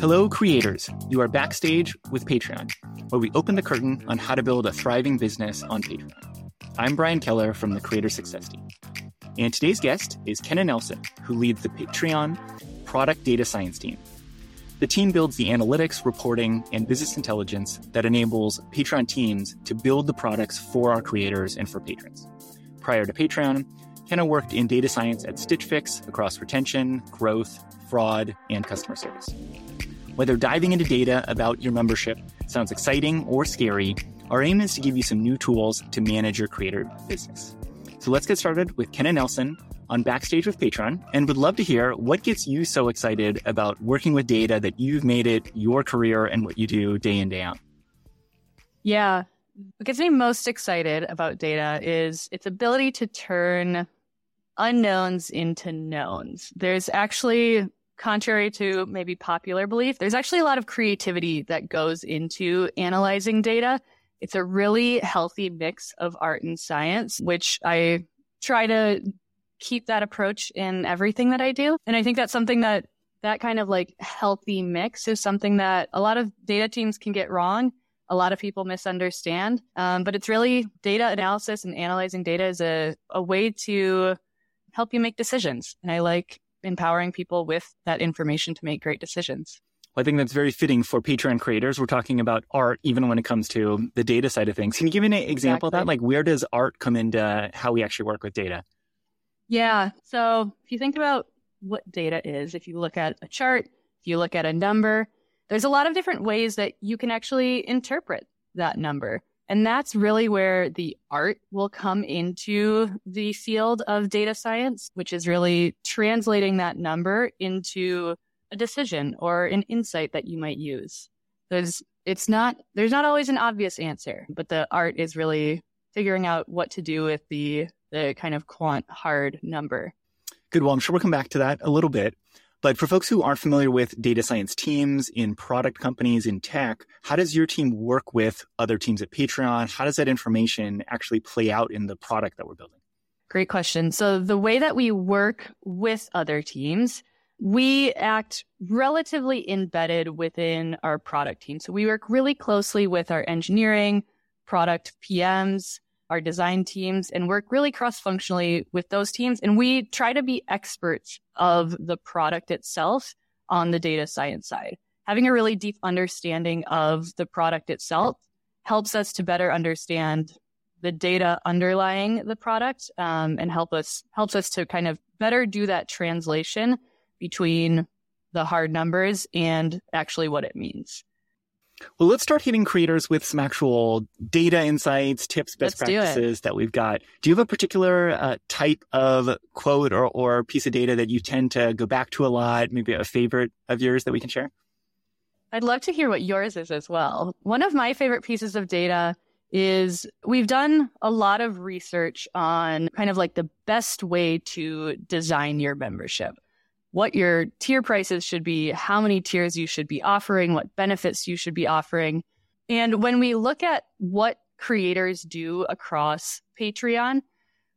Hello, creators. You are backstage with Patreon, where we open the curtain on how to build a thriving business on Patreon. I'm Brian Keller from the Creator Success Team. And today's guest is Kenna Nelson, who leads the Patreon product data science team. The team builds the analytics, reporting, and business intelligence that enables Patreon teams to build the products for our creators and for patrons. Prior to Patreon, Kenna worked in data science at Stitch Fix across retention, growth, fraud, and customer service. Whether diving into data about your membership sounds exciting or scary, our aim is to give you some new tools to manage your creator business. So let's get started with Kenna Nelson on Backstage with Patreon and would love to hear what gets you so excited about working with data that you've made it your career and what you do day in, day out. Yeah. What gets me most excited about data is its ability to turn unknowns into knowns. There's actually, contrary to maybe popular belief, there's actually a lot of creativity that goes into analyzing data. It's a really healthy mix of art and science, which I try to keep that approach in everything that I do. And I think that's something that that kind of like healthy mix is something that a lot of data teams can get wrong. A lot of people misunderstand. Um, but it's really data analysis and analyzing data is a, a way to help you make decisions. And I like empowering people with that information to make great decisions. Well, I think that's very fitting for Patreon creators. We're talking about art, even when it comes to the data side of things. Can you give an example exactly. of that? Like, where does art come into how we actually work with data? Yeah. So if you think about what data is, if you look at a chart, if you look at a number, there's a lot of different ways that you can actually interpret that number. And that's really where the art will come into the field of data science, which is really translating that number into a decision or an insight that you might use. There's, it's not, there's not always an obvious answer, but the art is really figuring out what to do with the, the kind of quant hard number. Good. Well, I'm sure we'll come back to that a little bit. But for folks who aren't familiar with data science teams in product companies in tech, how does your team work with other teams at Patreon? How does that information actually play out in the product that we're building? Great question. So the way that we work with other teams, we act relatively embedded within our product team. So we work really closely with our engineering, product PMs, our design teams and work really cross functionally with those teams. And we try to be experts of the product itself on the data science side. Having a really deep understanding of the product itself helps us to better understand the data underlying the product um, and help us helps us to kind of better do that translation between the hard numbers and actually what it means. Well, let's start hitting creators with some actual data insights, tips, best let's practices that we've got. Do you have a particular uh, type of quote or, or piece of data that you tend to go back to a lot? Maybe a favorite of yours that we can share? I'd love to hear what yours is as well. One of my favorite pieces of data is we've done a lot of research on kind of like the best way to design your membership what your tier prices should be, how many tiers you should be offering, what benefits you should be offering. And when we look at what creators do across Patreon,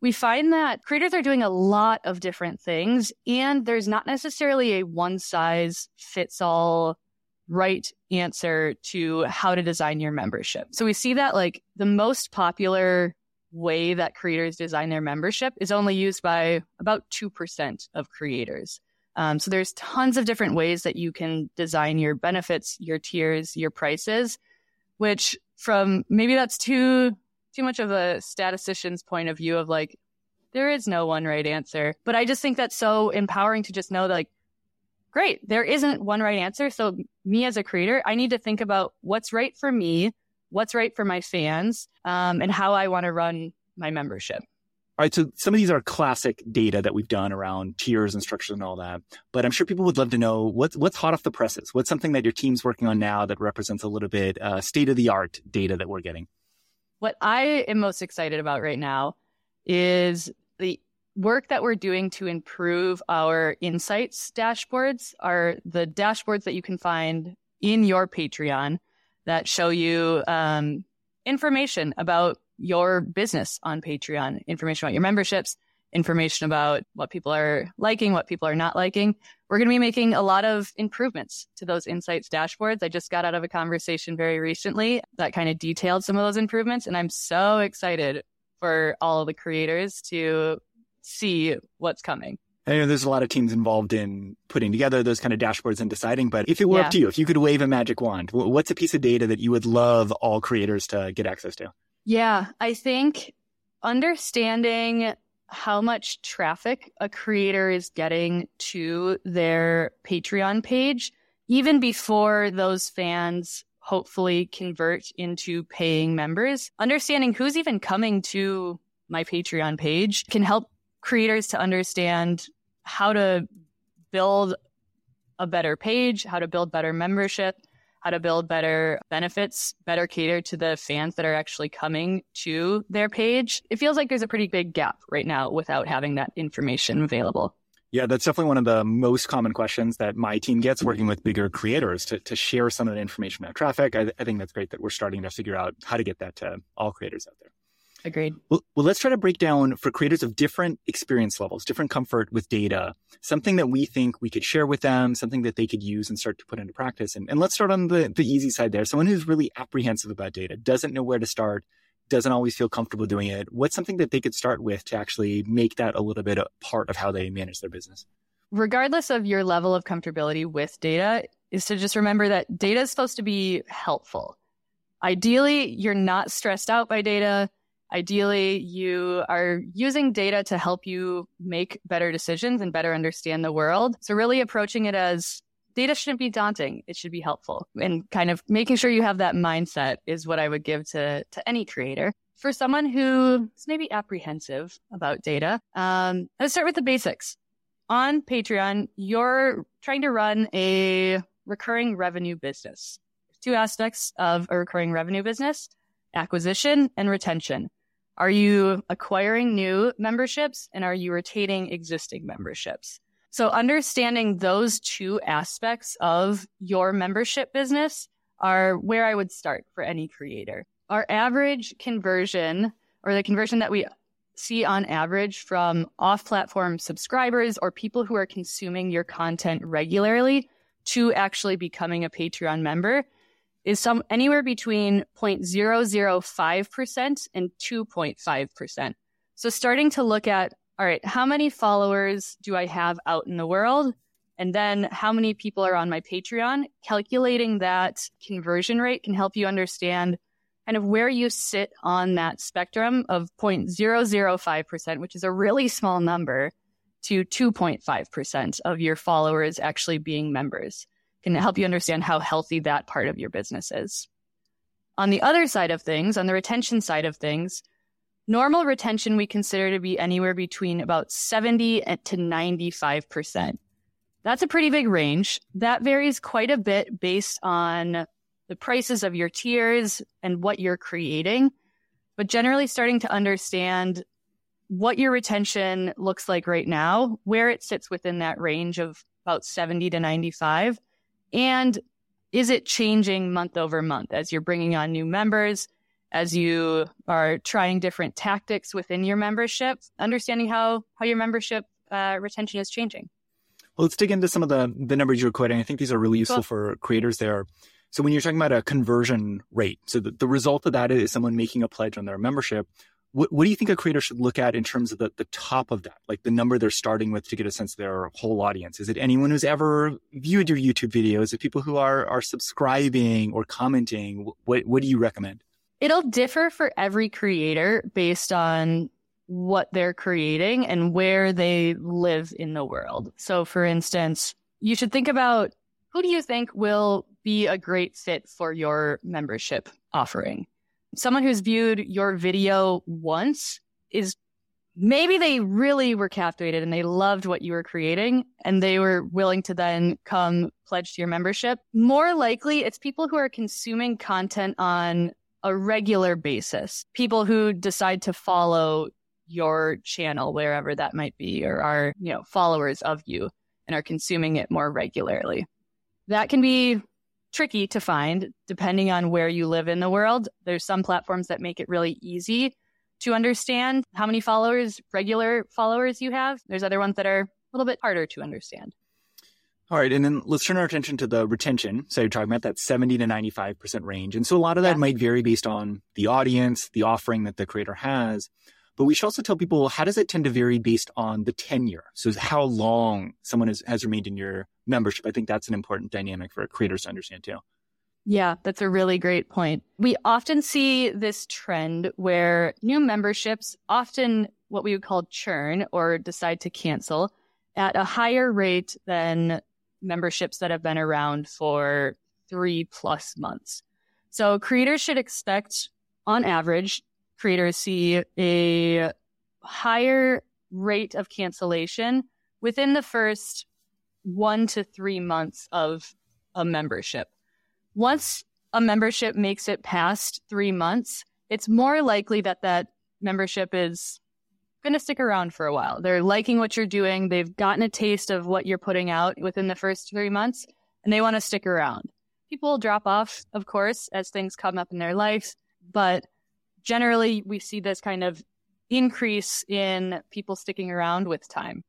we find that creators are doing a lot of different things, and there's not necessarily a one size fits all right answer to how to design your membership. So we see that like the most popular way that creators design their membership is only used by about 2% of creators. Um, so there's tons of different ways that you can design your benefits, your tiers, your prices, which from maybe that's too too much of a statistician's point of view of like there is no one right answer. But I just think that's so empowering to just know that like great, there isn't one right answer. So me as a creator, I need to think about what's right for me, what's right for my fans, um, and how I want to run my membership. All right, so some of these are classic data that we've done around tiers and structures and all that. But I'm sure people would love to know what's what's hot off the presses. What's something that your team's working on now that represents a little bit uh, state of the art data that we're getting? What I am most excited about right now is the work that we're doing to improve our insights dashboards. Are the dashboards that you can find in your Patreon that show you um, information about your business on Patreon, information about your memberships, information about what people are liking, what people are not liking. We're going to be making a lot of improvements to those insights dashboards. I just got out of a conversation very recently that kind of detailed some of those improvements. And I'm so excited for all of the creators to see what's coming. I know there's a lot of teams involved in putting together those kind of dashboards and deciding, but if it were yeah. up to you, if you could wave a magic wand, what's a piece of data that you would love all creators to get access to? Yeah, I think understanding how much traffic a creator is getting to their Patreon page, even before those fans hopefully convert into paying members. Understanding who's even coming to my Patreon page can help creators to understand how to build a better page, how to build better membership, how to build better benefits, better cater to the fans that are actually coming to their page. It feels like there's a pretty big gap right now without having that information available. Yeah, that's definitely one of the most common questions that my team gets working with bigger creators to, to share some of the information about traffic. I, I think that's great that we're starting to figure out how to get that to all creators out there. Agreed. Well, well, let's try to break down for creators of different experience levels, different comfort with data, something that we think we could share with them, something that they could use and start to put into practice. And, and let's start on the, the easy side there. Someone who's really apprehensive about data, doesn't know where to start, doesn't always feel comfortable doing it. What's something that they could start with to actually make that a little bit a part of how they manage their business? Regardless of your level of comfortability with data, is to just remember that data is supposed to be helpful. Ideally, you're not stressed out by data Ideally, you are using data to help you make better decisions and better understand the world. So, really approaching it as data shouldn't be daunting, it should be helpful. And kind of making sure you have that mindset is what I would give to, to any creator. For someone who is maybe apprehensive about data, um, let's start with the basics. On Patreon, you're trying to run a recurring revenue business. Two aspects of a recurring revenue business acquisition and retention. Are you acquiring new memberships and are you retaining existing memberships? So understanding those two aspects of your membership business are where I would start for any creator. Our average conversion or the conversion that we see on average from off platform subscribers or people who are consuming your content regularly to actually becoming a Patreon member is some anywhere between 0.005% and 2.5%. So starting to look at, all right, how many followers do I have out in the world? And then how many people are on my Patreon? Calculating that conversion rate can help you understand kind of where you sit on that spectrum of 0.005%, which is a really small number, to 2.5% of your followers actually being members can help you understand how healthy that part of your business is. On the other side of things, on the retention side of things, normal retention we consider to be anywhere between about 70 to 95%. That's a pretty big range. That varies quite a bit based on the prices of your tiers and what you're creating. But generally, starting to understand what your retention looks like right now, where it sits within that range of about 70 to 95, and is it changing month over month as you're bringing on new members, as you are trying different tactics within your membership, understanding how, how your membership uh, retention is changing? Well, let's dig into some of the, the numbers you're quoting. I think these are really useful cool. for creators there. So when you're talking about a conversion rate, so the, the result of that is someone making a pledge on their membership. What, what do you think a creator should look at in terms of the, the top of that, like the number they're starting with to get a sense of their whole audience? Is it anyone who's ever viewed your YouTube videos? Is it people who are, are subscribing or commenting? What, what do you recommend? It'll differ for every creator based on what they're creating and where they live in the world. So, for instance, you should think about who do you think will be a great fit for your membership offering? Someone who's viewed your video once is maybe they really were captivated and they loved what you were creating and they were willing to then come pledge to your membership. More likely, it's people who are consuming content on a regular basis, people who decide to follow your channel wherever that might be or are, you know, followers of you and are consuming it more regularly. That can be tricky to find depending on where you live in the world. There's some platforms that make it really easy to understand how many followers, regular followers you have. There's other ones that are a little bit harder to understand. All right, and then let's turn our attention to the retention. So you're talking about that 70 to 95% range. And so a lot of that yeah. might vary based on the audience, the offering that the creator has. But we should also tell people how does it tend to vary based on the tenure? So how long someone has, has remained in your membership. I think that's an important dynamic for creators to understand too. Yeah, that's a really great point. We often see this trend where new memberships often what we would call churn or decide to cancel at a higher rate than memberships that have been around for three plus months. So creators should expect, on average, creators see a higher rate of cancellation within the first one to three months of a membership. Once a membership makes it past three months, it's more likely that that membership is going to stick around for a while. They're liking what you're doing. They've gotten a taste of what you're putting out within the first three months, and they want to stick around. People drop off, of course, as things come up in their lives, but generally we see this kind of increase in people sticking around with time.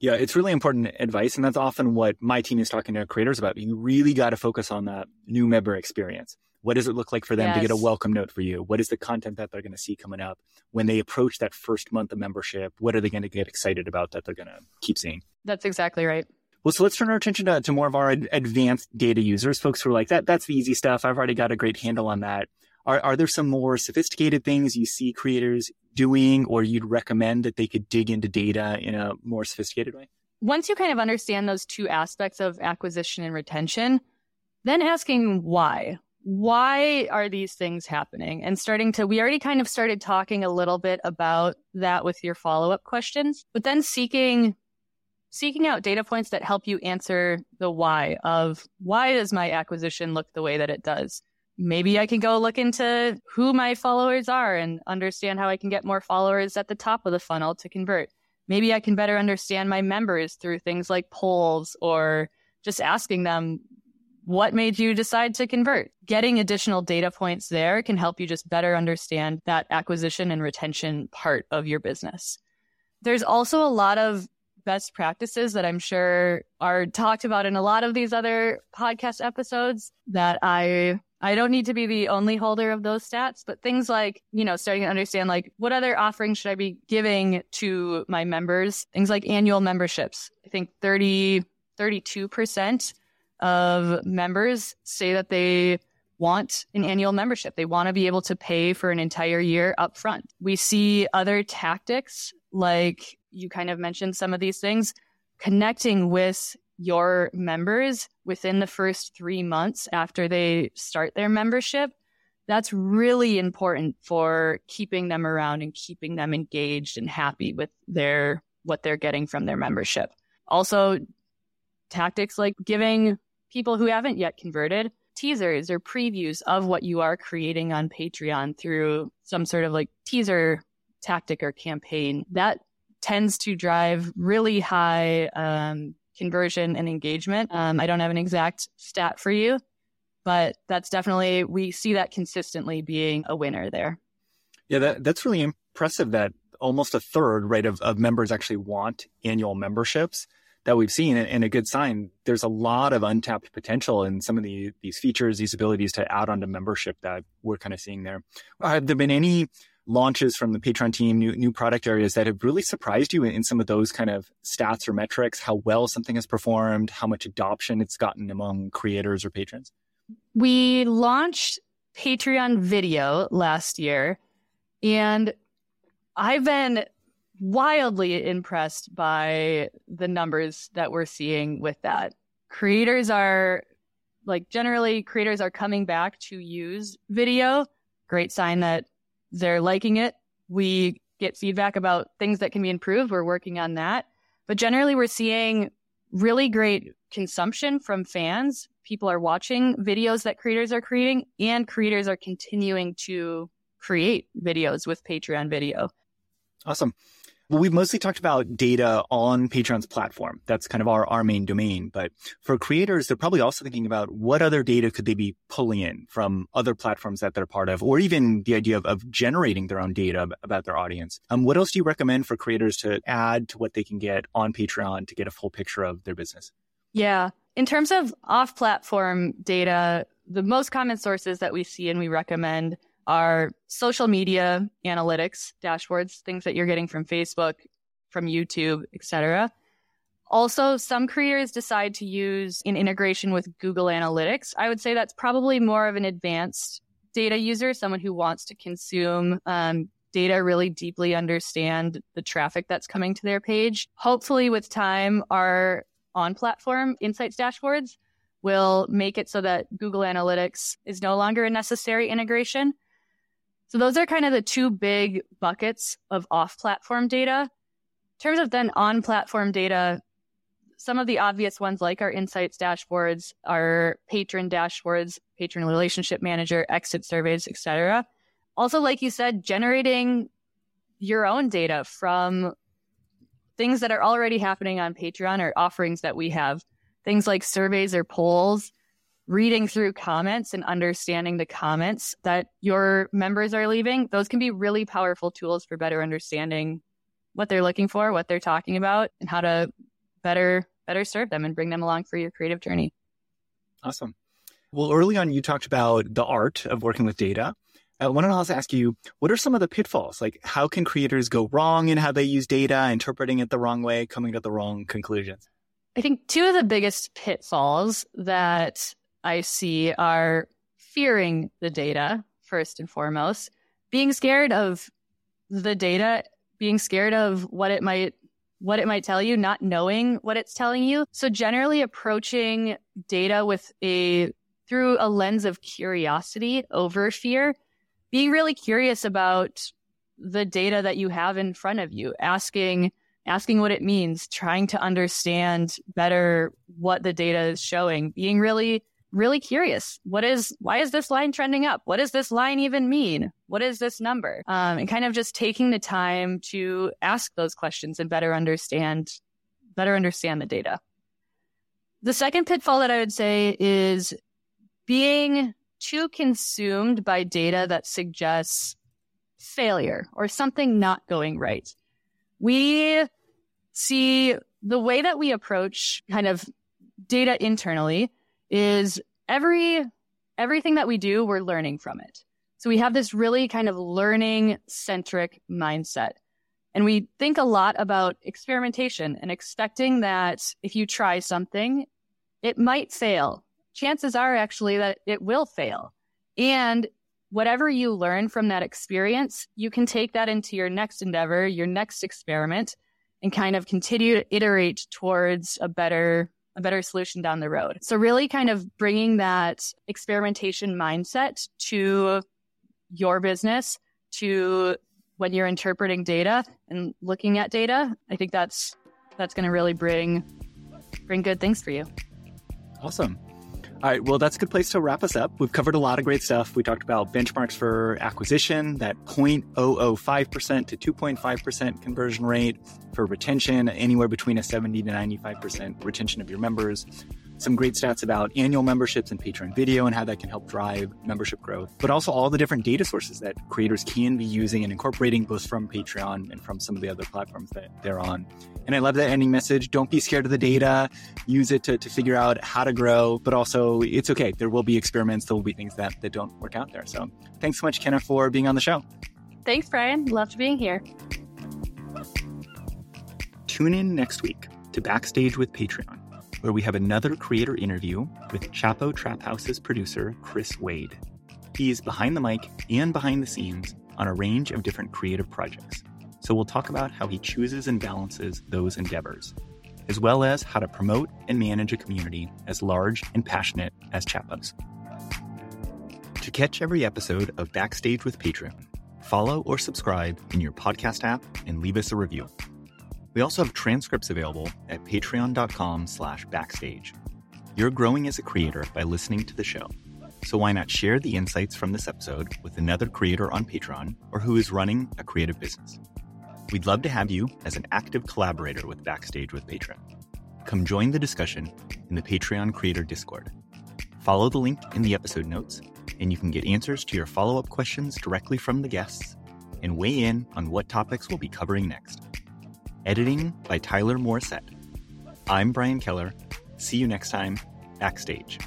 Yeah, it's really important advice. And that's often what my team is talking to creators about. You really got to focus on that new member experience. What does it look like for them yes. to get a welcome note for you? What is the content that they're going to see coming up when they approach that first month of membership? What are they going to get excited about that they're going to keep seeing? That's exactly right. Well, so let's turn our attention to, to more of our ad- advanced data users, folks who are like, that, that's the easy stuff. I've already got a great handle on that. Are, are there some more sophisticated things you see creators doing or you'd recommend that they could dig into data in a more sophisticated way? Once you kind of understand those two aspects of acquisition and retention, then asking why. Why are these things happening? And starting to we already kind of started talking a little bit about that with your follow-up questions but then seeking seeking out data points that help you answer the why of why does my acquisition look the way that it does maybe i can go look into who my followers are and understand how i can get more followers at the top of the funnel to convert maybe i can better understand my members through things like polls or just asking them what made you decide to convert? Getting additional data points there can help you just better understand that acquisition and retention part of your business. There's also a lot of best practices that I'm sure are talked about in a lot of these other podcast episodes that I I don't need to be the only holder of those stats, but things like, you know, starting to understand like what other offerings should I be giving to my members? Things like annual memberships. I think 30 32% of members say that they want an annual membership. They want to be able to pay for an entire year up front. We see other tactics, like you kind of mentioned some of these things, connecting with your members within the first three months after they start their membership. That's really important for keeping them around and keeping them engaged and happy with their what they're getting from their membership. Also, tactics like giving people who haven't yet converted teasers or previews of what you are creating on Patreon through some sort of like teaser tactic or campaign. That tends to drive really high um, conversion and engagement. Um, I don't have an exact stat for you, but that's definitely, we see that consistently being a winner there. Yeah, that, that's really impressive that almost a third, right, of, of members actually want annual memberships that we've seen and a good sign. There's a lot of untapped potential in some of the, these features, these abilities to add on to membership that we're kind of seeing there. Have there been any launches from the Patreon team, new, new product areas that have really surprised you in, in some of those kind of stats or metrics, how well something has performed, how much adoption it's gotten among creators or patrons? We launched Patreon video last year and I've been wildly impressed by the numbers that we're seeing with that. Creators are like generally creators are coming back to use video. Great sign that they're liking it. We get feedback about things that can be improved. We're working on that. But generally we're seeing really great consumption from fans. People are watching videos that creators are creating and creators are continuing to create videos with Patreon video. Awesome. Well, we've mostly talked about data on Patreon's platform. That's kind of our, our main domain. But for creators, they're probably also thinking about what other data could they be pulling in from other platforms that they're part of, or even the idea of, of generating their own data about their audience. Um, what else do you recommend for creators to add to what they can get on Patreon to get a full picture of their business? Yeah. In terms of off platform data, the most common sources that we see and we recommend are social media analytics dashboards, things that you're getting from Facebook, from YouTube, etc. Also, some creators decide to use an integration with Google Analytics. I would say that's probably more of an advanced data user, someone who wants to consume um, data, really deeply understand the traffic that's coming to their page. Hopefully, with time, our on platform insights dashboards will make it so that Google Analytics is no longer a necessary integration. So those are kind of the two big buckets of off platform data. In terms of then on platform data, some of the obvious ones like our insights dashboards, our patron dashboards, patron relationship manager, exit surveys, etc. Also, like you said, generating your own data from things that are already happening on Patreon or offerings that we have, things like surveys or polls, reading through comments and understanding the comments that your members are leaving, those can be really powerful tools for better understanding what they're looking for, what they're talking about, and how to better better serve them and bring them along for your creative journey. Awesome. Well, early on, you talked about the art of working with data. I wanted to also ask you, what are some of the pitfalls? Like, how can creators go wrong in how they use data, interpreting it the wrong way, coming to the wrong conclusions? I think two of the biggest pitfalls that I see are fearing the data first and foremost, being scared of the data, being scared of what it might what it might tell you, not knowing what it's telling you. So generally approaching data with a through a lens of curiosity over fear, being really curious about the data that you have in front of you, asking asking what it means, trying to understand better what the data is showing, being really really curious. What is, why is this line trending up? What does this line even mean? What is this number? Um, and kind of just taking the time to ask those questions and better understand, better understand the data. The second pitfall that I would say is being too consumed by data that suggests failure or something not going right. We see the way that we approach kind of data internally is every everything that we do, we're learning from it. So we have this really kind of learning centric mindset. And we think a lot about experimentation and expecting that if you try something, it might fail. Chances are actually that it will fail. And whatever you learn from that experience, you can take that into your next endeavor, your next experiment, and kind of continue to iterate towards a better a better solution down the road. So really kind of bringing that experimentation mindset to your business, to when you're interpreting data and looking at data, I think that's that's going to really bring bring good things for you. Awesome. All right. Well, that's a good place to wrap us up. We've covered a lot of great stuff. We talked about benchmarks for acquisition, that 0.005% to 2.5% conversion rate for retention, anywhere between a 70 to 95% retention of your members some great stats about annual memberships and Patreon video and how that can help drive membership growth, but also all the different data sources that creators can be using and incorporating both from Patreon and from some of the other platforms that they're on. And I love that ending message. Don't be scared of the data. Use it to, to figure out how to grow, but also it's okay. There will be experiments. There will be things that, that don't work out there. So thanks so much, Kenna, for being on the show. Thanks, Brian. Loved being here. Tune in next week to Backstage with Patreon where we have another creator interview with Chapo Trap House's producer, Chris Wade. He's behind the mic and behind the scenes on a range of different creative projects. So we'll talk about how he chooses and balances those endeavors, as well as how to promote and manage a community as large and passionate as Chapo's. To catch every episode of Backstage with Patreon, follow or subscribe in your podcast app and leave us a review. We also have transcripts available at patreon.com slash backstage. You're growing as a creator by listening to the show. So why not share the insights from this episode with another creator on Patreon or who is running a creative business? We'd love to have you as an active collaborator with Backstage with Patreon. Come join the discussion in the Patreon Creator Discord. Follow the link in the episode notes, and you can get answers to your follow up questions directly from the guests and weigh in on what topics we'll be covering next. Editing by Tyler Morissette. I'm Brian Keller. See you next time, Backstage.